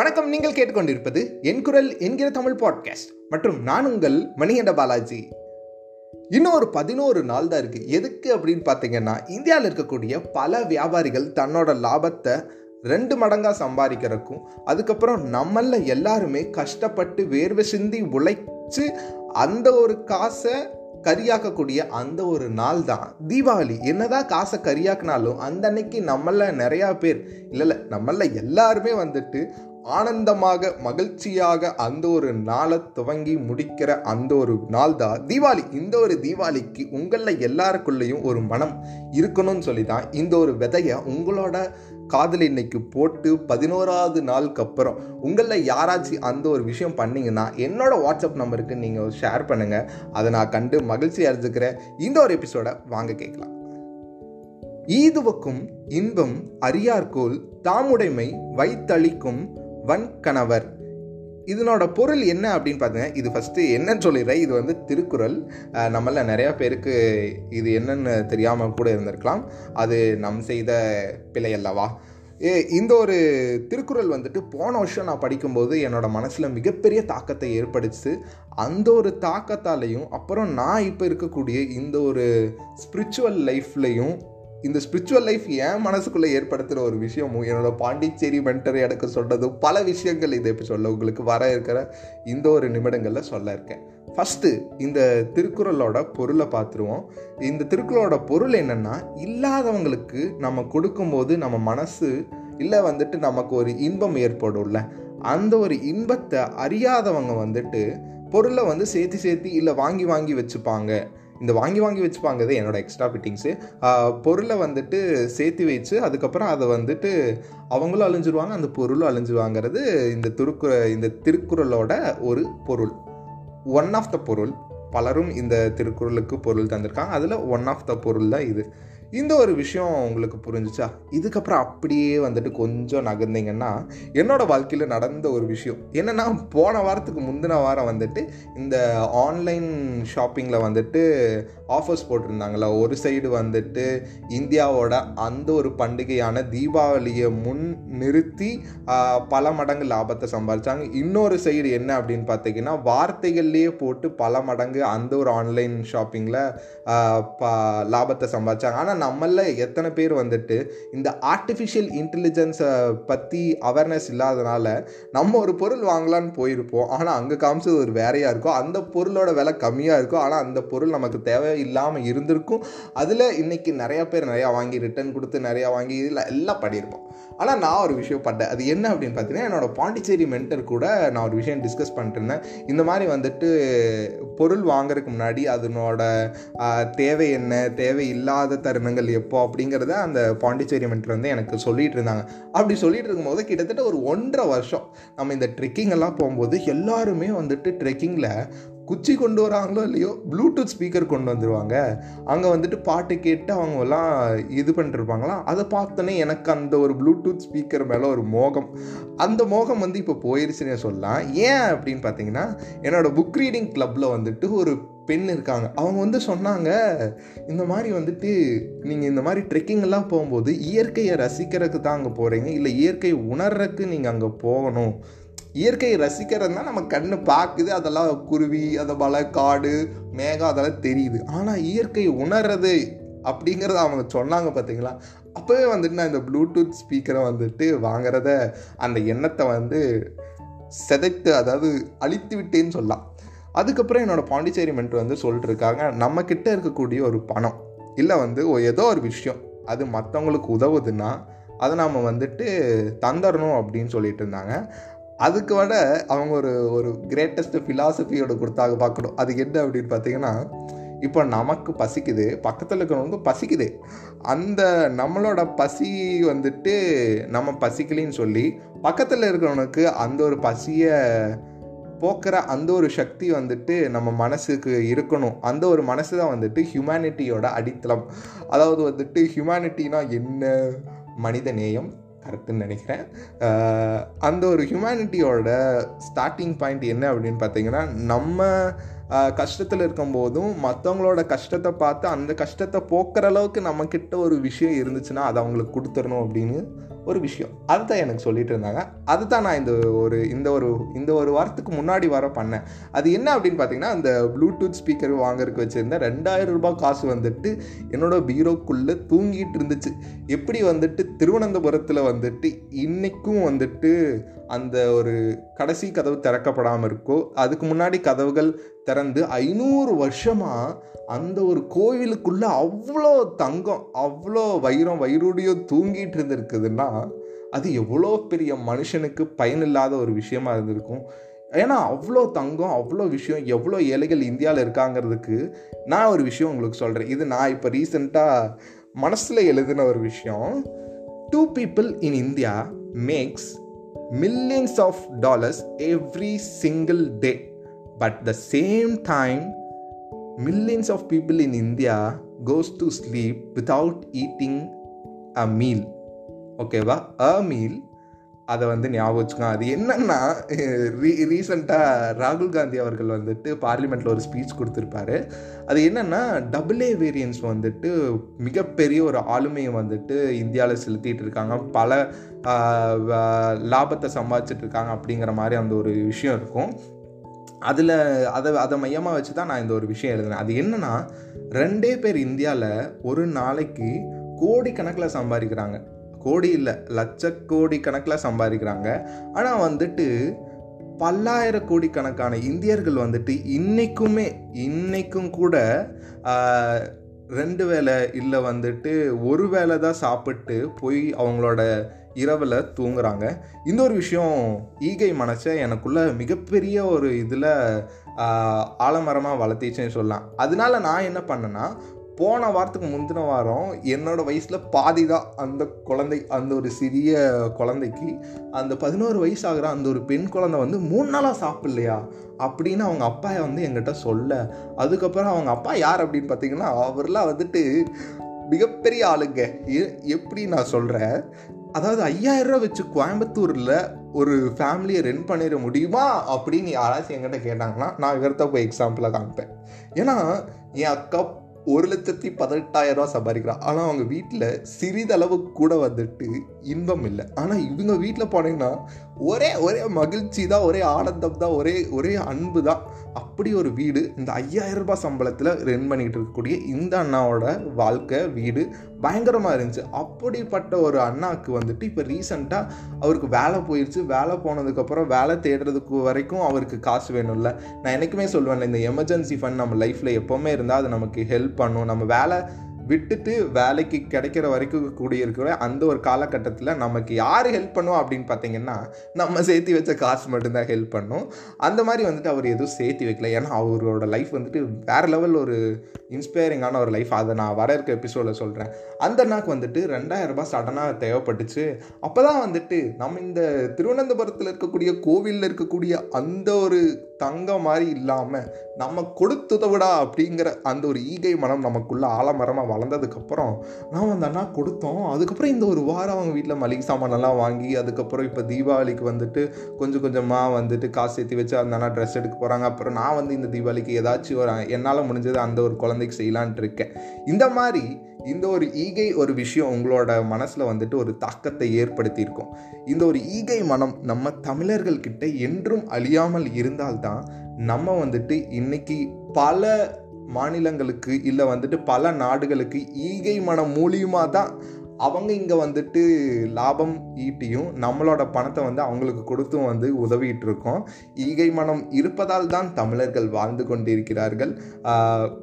வணக்கம் நீங்கள் கேட்டுக்கொண்டிருப்பது என் குரல் என்கிற தமிழ் பாட்காஸ்ட் மற்றும் நான் உங்கள் மணிகண்ட பாலாஜி. இன்னும் ஒரு பதினோரு நாள் தான் இருக்குது எதுக்கு அப்படின்னு பார்த்தீங்கன்னா இந்தியாவில் இருக்கக்கூடிய பல வியாபாரிகள் தன்னோட லாபத்தை ரெண்டு மடங்காக சம்பாதிக்கிறதுக்கும் அதுக்கப்புறம் நம்மள எல்லாருமே கஷ்டப்பட்டு வேர்வை சிந்தி உழைச்சு அந்த ஒரு காசை கரியாக்கக்கூடிய அந்த ஒரு நாள் தான் தீபாவளி. என்னதான் காசை கரியாக்குனாலும் அந்த அன்னைக்கு நம்மள நிறையா பேர் இல்லை இல்லை நம்மள எல்லாருமே வந்துட்டு ஆனந்தமாக மகிழ்ச்சியாக அந்த ஒரு நாளை துவங்கி முடிக்கிற அந்த ஒரு நாள் தான் தீபாவளி இந்த ஒரு தீபாவளிக்கு உங்களில் எல்லாருக்குள்ளேயும் ஒரு மனம் இருக்கணும்னு சொல்லி தான் இந்த ஒரு விதையை உங்களோட காதல் இன்னைக்கு போட்டு பதினோராவது நாளுக்கு அப்புறம் உங்களில் யாராச்சும் அந்த ஒரு விஷயம் பண்ணிங்கன்னா என்னோட வாட்ஸ்அப் நம்பருக்கு நீங்கள் ஷேர் பண்ணுங்கள் அதை நான் கண்டு மகிழ்ச்சி அடைஞ்சுக்கிறேன். இந்த ஒரு எபிசோடை வாங்க கேட்கலாம். ஈதுவக்கும் இன்பம் அரியார்கோல் தாமுடைமை வைத்தளிக்கும் வன் கணவர் இதனோட பொருள் என்ன அப்படின்னு பார்த்தீங்கன்னா இது ஃபஸ்ட்டு என்னன்னு சொல்லிடுறேன். இது வந்து திருக்குறள். நம்மள நிறையா பேருக்கு இது என்னன்னு தெரியாமல் கூட இருந்திருக்கலாம். அது நம் செய்த பிழை அல்லவா? ஏ இந்த ஒரு திருக்குறள் வந்துட்டு போன வருஷம் நான் படிக்கும்போது என்னோடய மனசில் மிகப்பெரிய தாக்கத்தை ஏற்படுத்து அந்த ஒரு தாக்கத்தாலையும் அப்புறம் நான் இப்போ இருக்கக்கூடிய இந்த ஒரு ஸ்பிரிச்சுவல் லைஃப்லையும் இந்த ஸ்பிரிச்சுவல் லைஃப் என் மனசுக்குள்ளே ஏற்படுத்துகிற ஒரு விஷயமும் என்னோட பாண்டிச்சேரி மென்டர் எனக்கு சொன்னதும் பல விஷயங்கள் இதை இப்போ சொல்ல உங்களுக்கு வர இருக்கிற இந்த ஒரு நிமிடங்களில் சொல்ல இருக்கேன். ஃபஸ்ட்டு இந்த திருக்குறளோட பொருளை பார்த்துருவோம். இந்த திருக்குறளோட பொருள் என்னென்னா இல்லாதவங்களுக்கு நம்ம கொடுக்கும்போது நம்ம மனசு இல்லை வந்துட்டு நமக்கு ஒரு இன்பம் ஏற்படும்ல. அந்த ஒரு இன்பத்தை அறியாதவங்க வந்துட்டு பொருளை வந்து சேர்த்து சேர்த்து இல்லை வாங்கி வாங்கி வச்சுப்பாங்க. இந்த வாங்கி வாங்கி வச்சுப்பாங்க இது என்னோட எக்ஸ்ட்ரா ஃபிட்டிங்ஸு பொருளை வந்துட்டு சேர்த்து வச்சு அதுக்கப்புறம் அதை வந்துட்டு அவங்களும் அழிஞ்சிருவாங்க அந்த பொருளும் அழிஞ்சிருவாங்கிறது இந்த திருக்குற இந்த திருக்குறளோட ஒரு பொருள். ஒன் ஆஃப் த பொருள். பலரும் இந்த திருக்குறளுக்கு பொருள் தந்திருக்காங்க. அதில் ஒன் ஆஃப் த பொருள் தான் இது. இந்த ஒரு விஷயம் உங்களுக்கு புரிஞ்சிச்சா? இதுக்கப்புறம் அப்படியே வந்துட்டு கொஞ்சம் நகர்ந்தீங்கன்னா என்னோட வாழ்க்கையில் நடந்த ஒரு விஷயம். என்னென்னா போன வாரத்துக்கு முந்தின வாரம் வந்துட்டு இந்த ஆன்லைன் ஷாப்பிங்கில் வந்துட்டு ஆஃபர்ஸ் போட்டிருந்தாங்களா ஒரு சைடு வந்துட்டு இந்தியாவோட அந்த ஒரு பண்டிகையான தீபாவளியை முன் நிறுத்தி பல மடங்கு லாபத்தை சம்பாதிச்சாங்க இன்னொரு சைடு என்ன அப்படின்னு பார்த்தீங்கன்னா வார்த்தைகள்லேயே போட்டு பல மடங்கு அந்த ஒரு ஆன்லைன் ஷாப்பிங்கில் லாபத்தை சம்பாதிச்சாங்க ஆனால் நம்மள எத்தனை பேர் வந்துட்டு இந்த ஆர்டிஃபிஷியல் இன்டெலிஜென்ஸை பற்றி அவேர்னஸ் இல்லாதனால நம்ம ஒரு பொருள் வாங்கலான்னு போயிருப்போம். ஆனால் அங்கே காமிச்சது ஒரு வேறையாக இருக்கும் அந்த பொருளோட விலை கம்மியாக இருக்கும் ஆனால் அந்த பொருள் நமக்கு தேவை இல்லாமல் இருந்திருக்கும். அதில் இன்றைக்கி நிறையா பேர் நிறையா வாங்கி ரிட்டர்ன் கொடுத்து நிறையா வாங்கி இதில் எல்லாம் பண்ணியிருப்போம். ஆனால் நான் ஒரு விஷயம் பண்ணேன் அது என்ன அப்படின்னு பார்த்தீங்கன்னா என்னோடய பாண்டிச்சேரி மென்டர் கூட நான் ஒரு விஷயம் டிஸ்கஸ் பண்ணிட்டுருந்தேன். இந்த மாதிரி வந்துட்டு பொருள் வாங்குறதுக்கு முன்னாடி அதனோட தேவை என்ன தேவை இல்லாத தருணங்கள் எப்போ அப்படிங்கிறத அந்த பாண்டிச்சேரி மென்டர் வந்து எனக்கு சொல்லிட்டு இருந்தாங்க அப்படி சொல்லிட்டு இருக்கும்போது கிட்டத்தட்ட ஒரு ஒன்றரை வருஷம் நம்ம இந்த ட்ரெக்கிங் எல்லாம் போகும்போது எல்லாருமே வந்துட்டு ட்ரெக்கிங்கில் குச்சி கொண்டு வராங்களோ இல்லையோ ப்ளூடூத் ஸ்பீக்கர் கொண்டு வந்துடுவாங்க அங்கே வந்துட்டு பாட்டு கேட்டு அவங்கெல்லாம் இது பண்ணிட்டுருப்பாங்களாம் அதை பார்த்தோன்னே எனக்கு அந்த ஒரு ப்ளூடூத் ஸ்பீக்கர் மேலே ஒரு மோகம். அந்த மோகம் வந்து இப்போ போயிருச்சுன்னே சொல்லலாம். ஏன் அப்படின்னு பார்த்தீங்கன்னா என்னோடய புக் ரீடிங் கிளப்பில் வந்துட்டு ஒரு பெண் இருக்காங்க. அவங்க வந்து சொன்னாங்க இந்த மாதிரி வந்துட்டு நீங்கள் இந்த மாதிரி ட்ரெக்கிங்கெல்லாம் போகும்போது இயற்கையை ரசிக்கிறதுக்கு தான் அங்கே போகிறீங்க இல்லை இயற்கையை உணர்றதுக்கு நீங்கள் அங்கே போகணும். இயற்கையை ரசிக்கிறதுனா நம்ம கண்ணு பார்க்குது அதெல்லாம் குருவி அந்த மலை காடு மேகம் அதெல்லாம் தெரியுது. ஆனால் இயற்கை உணர்றது அப்படிங்கிறத அவங்க சொன்னாங்க பார்த்தீங்களா அப்போவே வந்துட்டு நான் இந்த ப்ளூடூத் ஸ்பீக்கரை வந்துட்டு வாங்குறத அந்த எண்ணத்தை வந்து செதைத்து அதாவது அழித்து விட்டேன்னு சொல்லலாம். அதுக்கப்புறம் என்னோடய பாண்டிச்சேரி மென்ட் வந்து சொல்லிட்டு இருக்காங்க நம்மக்கிட்ட இருக்கக்கூடிய ஒரு பணம் இல்லை வந்து ஏதோ ஒரு விஷயம் அது மற்றவங்களுக்கு உதவுதுன்னா அதை நாம் வந்துட்டு தந்துடணும் அப்படின்னு சொல்லிட்டு இருந்தாங்க. அதுக்கு விட அவங்க ஒரு ஒரு கிரேட்டஸ்ட் ஃபிலாசபியோட கொடுத்தாக பார்க்கணும். அது என்ன அப்படின்னு பார்த்தீங்கன்னா இப்போ நமக்கு பசிக்குது பக்கத்தில் இருக்கிறவங்களுக்கு பசிக்குது. அந்த நம்மளோட பசி வந்துட்டு நம்ம பசிக்கலின்னு சொல்லி பக்கத்தில் இருக்கிறவனுக்கு அந்த ஒரு பசியை போக்குற அந்த ஒரு சக்தி வந்துட்டு நம்ம மனசுக்கு இருக்கணும். அந்த ஒரு மனசு தான் வந்துட்டு ஹியூமனிட்டியோட அடித்தளம். அதாவது வந்துட்டு ஹியூமனிட்டினா என்ன? மனித நேயம். கரெக்டுன்னு நினைக்கிறேன். அந்த ஒரு ஹியூமனிட்டியோட ஸ்டார்டிங் பாயிண்ட் என்ன அப்படின்னு பார்த்தீங்கன்னா நம்ம கஷ்டத்தில் இருக்கும்போதும் மற்றவங்களோட கஷ்டத்தை பார்த்து அந்த கஷ்டத்தை போக்குற அளவுக்கு நம்மக்கிட்ட ஒரு விஷயம் இருந்துச்சுன்னா அதை அவங்களுக்கு கொடுத்துடணும் அப்படின்னு ஒரு விஷயம். அதுதான் எனக்கு சொல்லிட்டு இருந்தாங்க. அதுதான் நான் இந்த ஒரு இந்த ஒரு இந்த ஒரு வாரத்துக்கு முன்னாடி வர பண்ணேன். அது என்ன அப்படின்னு பார்த்தீங்கன்னா அந்த ப்ளூடூத் ஸ்பீக்கர் வாங்குறதுக்கு வச்சுருந்த ரெண்டாயிரம் ரூபாய் காசு வந்துட்டு என்னோடய பீரோக்குள்ளே தூங்கிட்டு இருந்துச்சு. எப்படி வந்துட்டு திருவனந்தபுரத்தில் வந்துட்டு இன்றைக்கும் வந்துட்டு அந்த ஒரு கடைசி கதவு திறக்கப்படாமல் இருக்கோ அதுக்கு முன்னாடி கதவுகள் திறந்து ஐநூறு வருஷமாக அந்த ஒரு கோவிலுக்குள்ளே அவ்வளோ தங்கம் அவ்வளோ வைரம் வைரூடியம் தூங்கிட்டு இருந்திருக்குதுன்னா அது எவ்வளோ பெரிய மனுஷனுக்கு பயனில்லாத ஒரு விஷயமா இருந்திருக்கும். ஏன்னா அவ்வளோ தங்கம் அவ்வளோ விஷயம் எவ்வளோ ஏழைகள் இந்தியாவில் இருக்காங்கிறதுக்கு நான் ஒரு விஷயம் உங்களுக்கு சொல்கிறேன் இது நான் இப்போ ரீசெண்டாக மனசில் எழுதின ஒரு விஷயம். Two people in India makes millions of dollars every single day but the same time millions of people in India goes to sleep without eating a meal ஓகேவா? அ மீல் அதை வந்து ஞாபகம் வச்சுக்கோங்க. அது என்னன்னா ரீ ரீசெண்டாக ராகுல் காந்தி அவர்கள் வந்துட்டு பார்லிமெண்ட்டில் ஒரு ஸ்பீச் கொடுத்துருப்பாரு. அது என்னென்னா டபுள் ஏ வேரியன்ஸ் வந்துட்டு மிகப்பெரிய ஒரு ஆளுமையை வந்துட்டு இந்தியாவில் செலுத்திட்டு இருக்காங்க. பல லாபத்தை சம்பாதிச்சிட்டு இருக்காங்க அப்படிங்கிற மாதிரி அந்த ஒரு விஷயம் இருக்கும். அதில் அதை அதை மையமாக வச்சு தான் நான் இந்த ஒரு விஷயம் எழுதினேன். அது என்னென்னா ரெண்டே பேர் இந்தியாவில் ஒரு நாளைக்கு கோடிக்கணக்கில் சம்பாதிக்கிறாங்க. கோடி இல்லை லட்சக்கோடி கணக்கில் சம்பாதிக்கிறாங்க. ஆனால் வந்துட்டு பல்லாயிர கோடி கணக்கான இந்தியர்கள் வந்துட்டு இன்றைக்குமே இன்றைக்கும் கூட ரெண்டு வேலை இல்லை வந்துட்டு ஒரு வேலை தான் சாப்பிட்டு போய் அவங்களோட இரவில் தூங்குறாங்க. இந்த ஒரு விஷயம் ஈகை மனசை எனக்குள்ள மிகப்பெரிய ஒரு இதில் ஆலமரமாக வளர்த்திச்சுன்னு சொல்லலாம். அதனால நான் என்ன பண்ணேன்னா போன வாரத்துக்கு முந்தின வாரம் என்னோடய வயசில் பாதி தான் அந்த குழந்தை அந்த ஒரு சிறிய குழந்தைக்கு. அந்த பதினோரு வயசு ஆகிற அந்த ஒரு பெண் குழந்தை வந்து மூணு நாளாக சாப்பிட்லையா? அப்படின்னு அவங்க அப்பா வந்து எங்கிட்ட சொல்ல. அதுக்கப்புறம் அவங்க அப்பா யார் அப்படின்னு பார்த்தீங்கன்னா அவர்லாம் வந்துட்டு மிகப்பெரிய ஆளுங்க. எப்படி நான் சொல்கிறேன் அதாவது ஐயாயிரரூவா வச்சு கோயம்புத்தூரில் ஒரு ஃபேமிலியை ரென் பண்ணிட முடியுமா? அப்படின்னு யாராச்சும் என்கிட்ட கேட்டாங்கன்னா நான் இவர்த்த போய் எக்ஸாம்பிளாக காமிப்பேன். ஏன்னா என் அக்கா ஒரு லட்சத்தி பதினெட்டாயிரம் ரூபா சம்பாதிக்கிறான் ஆனால் அவங்க வீட்டில் சிறிதளவு கூட வந்துட்டு இன்பம் இல்லை. ஆனால் இவங்க வீட்டில் போனீங்கன்னா ஒரே ஒரே மகிழ்ச்சி தான் ஒரே ஆனந்தம் தான் ஒரே ஒரே அன்பு தான் அப்படி ஒரு வீடு இந்த ஐயாயிரம் ரூபாய் சம்பளத்தில் ரென் பண்ணிகிட்டு இருக்கக்கூடிய இந்த அண்ணாவோட வாழ்க்கை வீடு பயங்கரமாக இருந்துச்சு. அப்படிப்பட்ட ஒரு அண்ணாவுக்கு வந்துட்டு இப்போ ரீசண்டாக அவருக்கு வேலை போயிடுச்சு வேலை போனதுக்கப்புறம் வேலை தேடுறதுக்கு வரைக்கும் அவருக்கு காசு வேணும்ல. நான் எனக்குமே சொல்லுவேன்ல இந்த எமர்ஜென்சி ஃபண்ட் நம்ம லைஃப்பில் எப்போவுமே இருந்தால் அது நமக்கு ஹெல்ப் பண்ணும். நம்ம வேலை விட்டுட்டு வேலைக்கு கிடைக்கிற வரைக்கும் கூடிய இருக்கிற அந்த ஒரு காலகட்டத்தில் நமக்கு யார் ஹெல்ப் பண்ணுவோம் அப்படின்னு பார்த்தீங்கன்னா நம்ம சேர்த்து வச்ச காசு மட்டும்தான் ஹெல்ப் பண்ணும். அந்த மாதிரி வந்துட்டு அவர் எதுவும் சேர்த்து வைக்கல. ஏன்னா அவரோட லைஃப் வந்துட்டு வேறு லெவல் ஒரு இன்ஸ்பைரிங்கான ஒரு லைஃப் அதை நான் வர இருக்க எபிசோடில் சொல்கிறேன் அந்த அண்ணாக்கு வந்துட்டு ரெண்டாயிரம் ரூபாய் சடனாக தேவைப்பட்டுச்சு. அப்போ தான் வந்துட்டு நம்ம இந்த திருவனந்தபுரத்தில் இருக்கக்கூடிய கோவிலில் இருக்கக்கூடிய அந்த ஒரு தங்கம் மாதிரி இல்லாமல் நம்ம கொடுத்துதவிடா அப்படிங்கிற அந்த ஒரு ஈகை மனம் நமக்குள்ளே ஆலமரமாக வளர்ந்ததுக்கப்புறம் நாம் அந்த அண்ணா கொடுத்தோம். அதுக்கப்புறம் இந்த ஒரு வாரம் அவங்க வீட்டில் மளிகை சாமானெல்லாம் வாங்கி அதுக்கப்புறம் இப்போ தீபாவளிக்கு வந்துட்டு கொஞ்சம் கொஞ்சமாக வந்துட்டு காசு சேர்த்து வச்சு அந்த அண்ணா ட்ரெஸ் எடுக்க போகிறாங்க அப்புறம் நான் வந்து இந்த தீபாவளிக்கு ஏதாச்சும் ஒரு என்னால் முடிஞ்சது அந்த ஒரு குழந்தைக்கு செய்யலான்ட்டு இருக்கேன். இந்த மாதிரி இந்த ஒரு ஈகை ஒரு விஷயம் உங்களோட மனசில் வந்துட்டு ஒரு தாக்கத்தை ஏற்படுத்தியிருக்கும். இந்த ஒரு ஈகை மனம் நம்ம தமிழர்கள்கிட்ட என்றும் அழியாமல் இருந்தால்தான் நம்ம வந்துட்டு இன்னைக்கு பல மாநிலங்களுக்கு இல்லை வந்துட்டு பல நாடுகளுக்கு ஈகை மனம் மூலியமாக தான் அவங்க இங்கே வந்துட்டு லாபம் ஈட்டியும் நம்மளோட பணத்தை வந்து அவங்களுக்கு கொடுத்தும் வந்து உதவிட்டு இருக்கோம் ஈகை மனம் இருப்பதால் தான் தமிழர்கள் வாழ்ந்து கொண்டிருக்கிறார்கள்.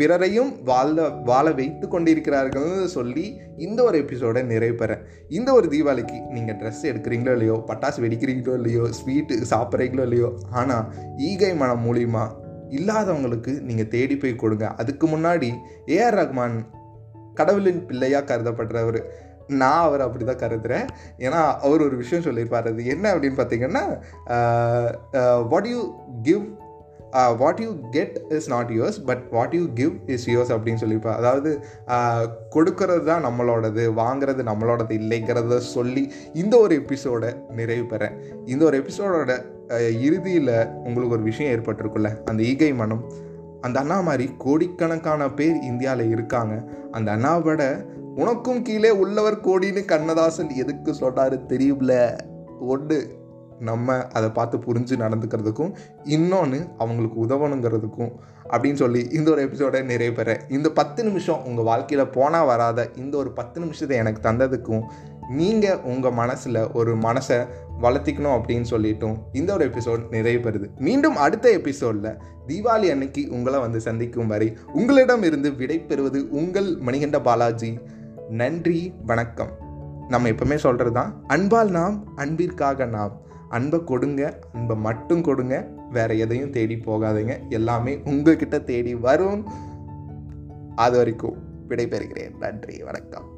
பிறரையும் வாழ வாழ வைத்து கொண்டிருக்கிறார்கள்னு சொல்லி இந்த ஒரு எபிசோடை நிறைவு பெறேன் இந்த ஒரு தீபாவளிக்கு நீங்கள் ட்ரெஸ் எடுக்கிறீங்களோ இல்லையோ பட்டாசு வெடிக்கிறீங்களோ இல்லையோ ஸ்வீட்டு சாப்பிட்றீங்களோ இல்லையோ ஆனால் ஈகை மனம் மூலிமா இல்லாதவங்களுக்கு நீங்கள் தேடி போய் கொடுங்க. அதுக்கு முன்னாடி ஏஆர் ரஹ்மான் கடவுளின் பிள்ளையாக கருதப்படுறவர். நான் அவர் அப்படி தான் கருதுகிறேன் ஏன்னா அவர் ஒரு விஷயம் சொல்லியிருப்பார். அது என்ன அப்படின்னு பார்த்தீங்கன்னா what you give what you get is not yours but what you give is yours அப்படின்னு சொல்லியிருப்பார். அதாவது கொடுக்கறது தான் நம்மளோடது வாங்குறது நம்மளோடது இல்லைங்கிறத சொல்லி இந்த ஒரு எபிசோடை நிறைவு பெறேன். இந்த ஒரு எபிசோடோட இறுதியில் உங்களுக்கு ஒரு விஷயம் ஏற்பட்டிருக்குல்ல அந்த ஈகை மனம். அந்த அண்ணா மாதிரி கோடிக்கணக்கான பேர் இந்தியாவில் இருக்காங்க. அந்த அண்ணாவோட உனக்கும் கீழே உள்ளவர் கோடின்னு கண்ணதாசன் எதுக்கு சொல்கிறாரு தெரியும்ல ஒன்று நம்ம அதை பார்த்து புரிஞ்சு நடந்துக்கிறதுக்கும் இன்னொன்று அவங்களுக்கு உதவணுங்கிறதுக்கும் அப்படின்னு சொல்லி இந்த ஒரு எபிசோட நிறைய பெற இந்த பத்து நிமிஷம் உங்கள் வாழ்க்கையில் போனால் வராத இந்த ஒரு பத்து நிமிஷத்தை எனக்கு தந்ததுக்கும் நீங்கள் உங்கள் மனசில் ஒரு மனசை வளர்த்திக்கணும் அப்படின்னு சொல்லிட்டும் இந்த ஒரு எபிசோட் நிறைய பெறுது மீண்டும் அடுத்த எபிசோடில் தீபாவளி அன்னைக்கு உங்களை வந்து சந்திக்கும் வரை உங்களிடம் இருந்து விடை பெறுவது உங்கள் மணிகண்ட பாலாஜி. நன்றி வணக்கம். நம்ம எப்பவுமே சொல்கிறது தான் அன்பால் நாம் அன்பிற்காக நாம். அன்பை கொடுங்க அன்பை மட்டும் கொடுங்க வேற எதையும் தேடி போகாதீங்க. எல்லாமே உங்ககிட்ட தேடி வரும். அது வரைக்கும் விடைபெறுகிறேன். நன்றி வணக்கம்.